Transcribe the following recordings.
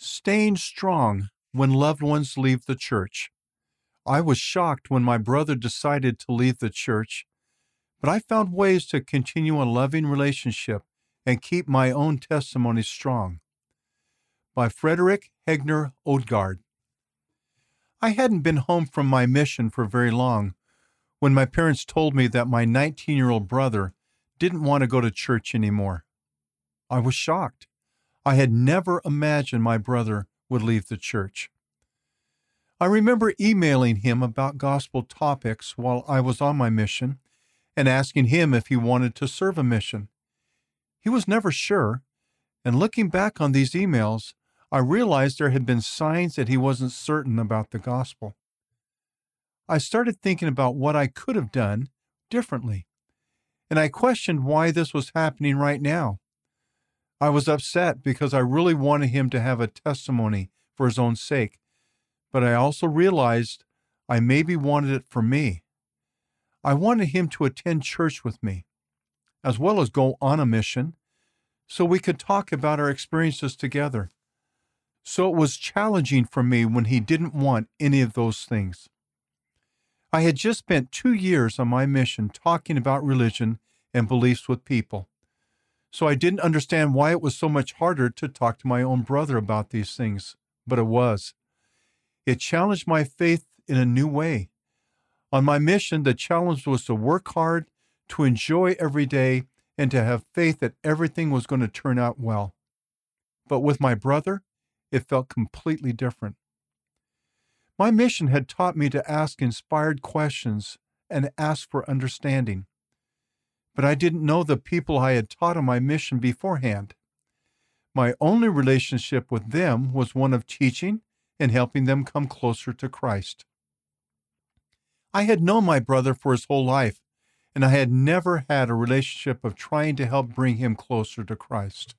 Staying strong when loved ones leave the church. I was shocked when my brother decided to leave the church, but I found ways to continue a loving relationship and keep my own testimony strong. By Frederick Hegner Odgaard. I hadn't been home from my mission for very long when my parents told me that my 19 year old brother didn't want to go to church anymore. I was shocked. I had never imagined my brother would leave the church. I remember emailing him about gospel topics while I was on my mission and asking him if he wanted to serve a mission. He was never sure, and looking back on these emails, I realized there had been signs that he wasn't certain about the gospel. I started thinking about what I could have done differently, and I questioned why this was happening right now. I was upset because I really wanted him to have a testimony for his own sake, but I also realized I maybe wanted it for me. I wanted him to attend church with me, as well as go on a mission, so we could talk about our experiences together. So it was challenging for me when he didn't want any of those things. I had just spent two years on my mission talking about religion and beliefs with people so I didn't understand why it was so much harder to talk to my own brother about these things, but it was. It challenged my faith in a new way. On my mission, the challenge was to work hard, to enjoy every day, and to have faith that everything was going to turn out well. But with my brother, it felt completely different. My mission had taught me to ask inspired questions and ask for understanding but I didn't know the people I had taught on my mission beforehand. My only relationship with them was one of teaching and helping them come closer to Christ. I had known my brother for his whole life, and I had never had a relationship of trying to help bring him closer to Christ.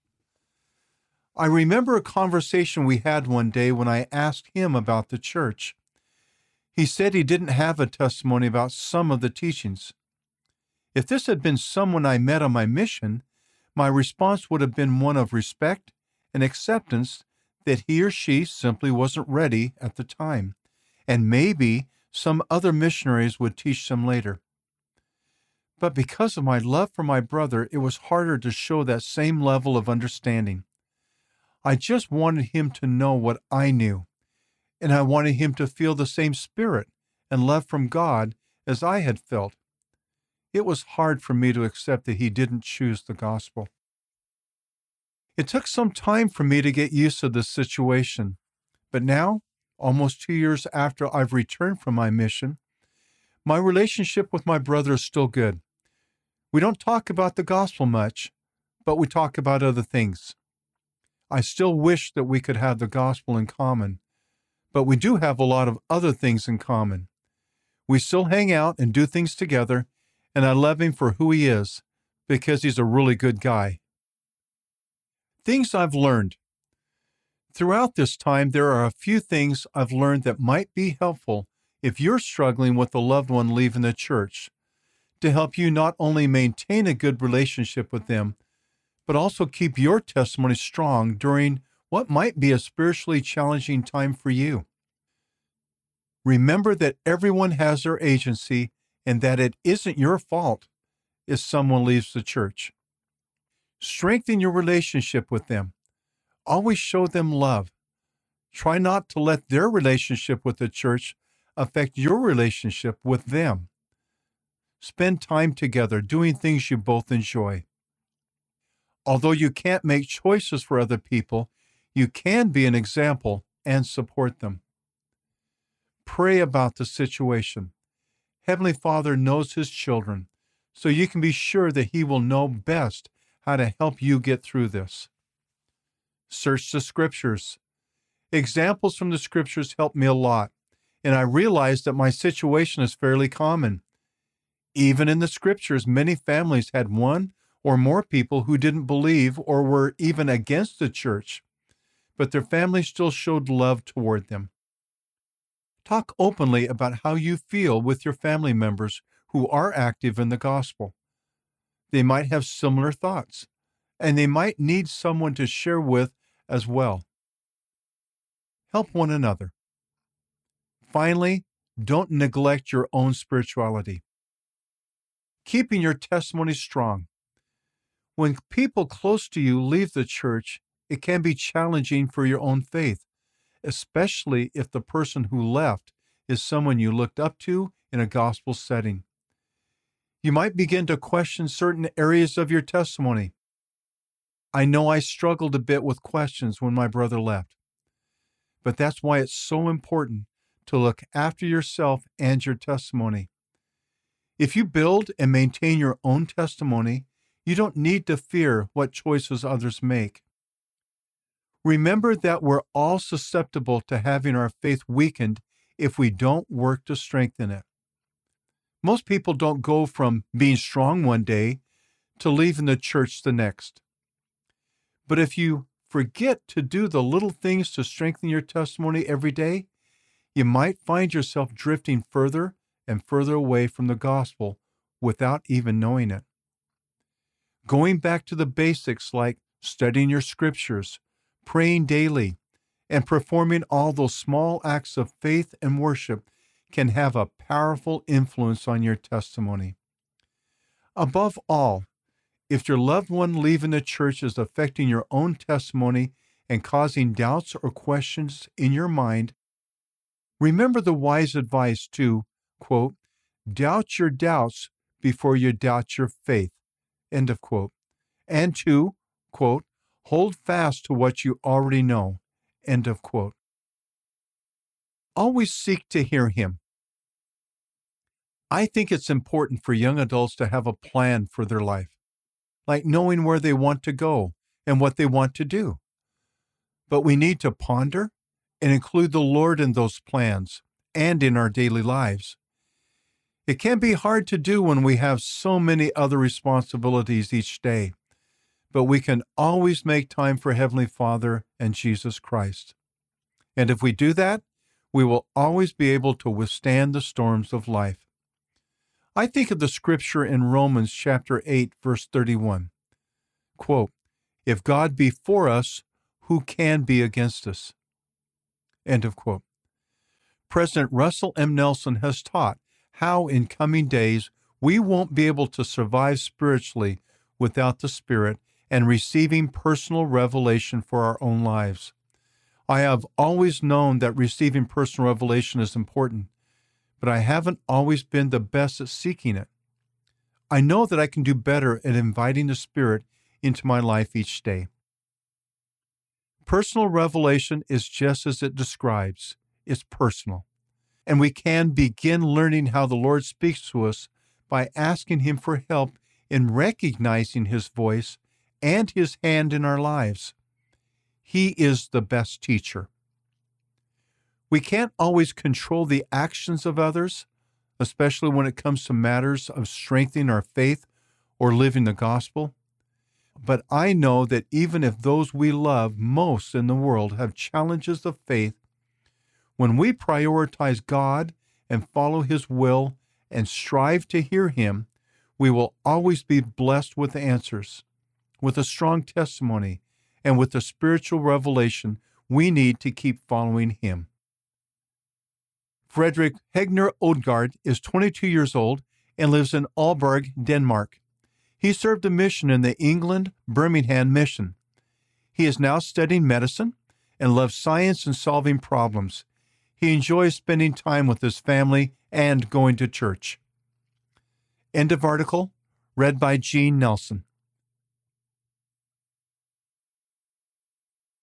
I remember a conversation we had one day when I asked him about the church. He said he didn't have a testimony about some of the teachings. If this had been someone I met on my mission, my response would have been one of respect and acceptance that he or she simply wasn't ready at the time, and maybe some other missionaries would teach them later. But because of my love for my brother, it was harder to show that same level of understanding. I just wanted him to know what I knew, and I wanted him to feel the same spirit and love from God as I had felt it was hard for me to accept that he didn't choose the gospel. It took some time for me to get used to this situation, but now, almost two years after I've returned from my mission, my relationship with my brother is still good. We don't talk about the gospel much, but we talk about other things. I still wish that we could have the gospel in common, but we do have a lot of other things in common. We still hang out and do things together, and I love him for who he is because he's a really good guy. Things I've learned. Throughout this time, there are a few things I've learned that might be helpful if you're struggling with a loved one leaving the church to help you not only maintain a good relationship with them, but also keep your testimony strong during what might be a spiritually challenging time for you. Remember that everyone has their agency and that it isn't your fault if someone leaves the church. Strengthen your relationship with them. Always show them love. Try not to let their relationship with the church affect your relationship with them. Spend time together doing things you both enjoy. Although you can't make choices for other people, you can be an example and support them. Pray about the situation. Heavenly Father knows His children, so you can be sure that He will know best how to help you get through this. Search the Scriptures. Examples from the Scriptures help me a lot, and I realize that my situation is fairly common. Even in the Scriptures, many families had one or more people who didn't believe or were even against the church, but their families still showed love toward them. Talk openly about how you feel with your family members who are active in the gospel. They might have similar thoughts, and they might need someone to share with as well. help one another. Finally, don't neglect your own spirituality. Keeping your testimony strong. When people close to you leave the church, it can be challenging for your own faith, especially if the person who left is someone you looked up to in a gospel setting. You might begin to question certain areas of your testimony. I know I struggled a bit with questions when my brother left, but that's why it's so important to look after yourself and your testimony. If you build and maintain your own testimony, you don't need to fear what choices others make. Remember that we're all susceptible to having our faith weakened if we don't work to strengthen it. Most people don't go from being strong one day to leaving the church the next. But if you forget to do the little things to strengthen your testimony every day, you might find yourself drifting further and further away from the gospel without even knowing it. Going back to the basics like studying your scriptures, praying daily, and performing all those small acts of faith and worship can have a powerful influence on your testimony. Above all, if your loved one leaving the church is affecting your own testimony and causing doubts or questions in your mind, remember the wise advice to, quote, doubt your doubts before you doubt your faith, end of quote, and to, quote, hold fast to what you already know, end of quote. Always seek to hear him. I think it's important for young adults to have a plan for their life like knowing where they want to go and what they want to do. But we need to ponder and include the Lord in those plans and in our daily lives. It can be hard to do when we have so many other responsibilities each day, but we can always make time for Heavenly Father and Jesus Christ. And if we do that, we will always be able to withstand the storms of life. I think of the scripture in Romans chapter 8 verse 31. Quote, if God be for us, who can be against us? End of quote. President Russell M. Nelson has taught how in coming days we won't be able to survive spiritually without the Spirit and receiving personal revelation for our own lives. I have always known that receiving personal revelation is important, but I haven't always been the best at seeking it. I know that I can do better at inviting the Spirit into my life each day. Personal revelation is just as it describes it's personal. And we can begin learning how the Lord speaks to us by asking Him for help in recognizing His voice and His hand in our lives. He is the best teacher. We can't always control the actions of others, especially when it comes to matters of strengthening our faith or living the gospel. But I know that even if those we love most in the world have challenges of faith, when we prioritize God and follow His will and strive to hear Him, we will always be blessed with answers, with a strong testimony, and with the spiritual revelation we need to keep following Him. Frederick Hegner Odgaard is 22 years old and lives in Aalborg, Denmark. He served a mission in the England Birmingham mission. He is now studying medicine and loves science and solving problems. He enjoys spending time with his family and going to church. End of article, read by Gene Nelson.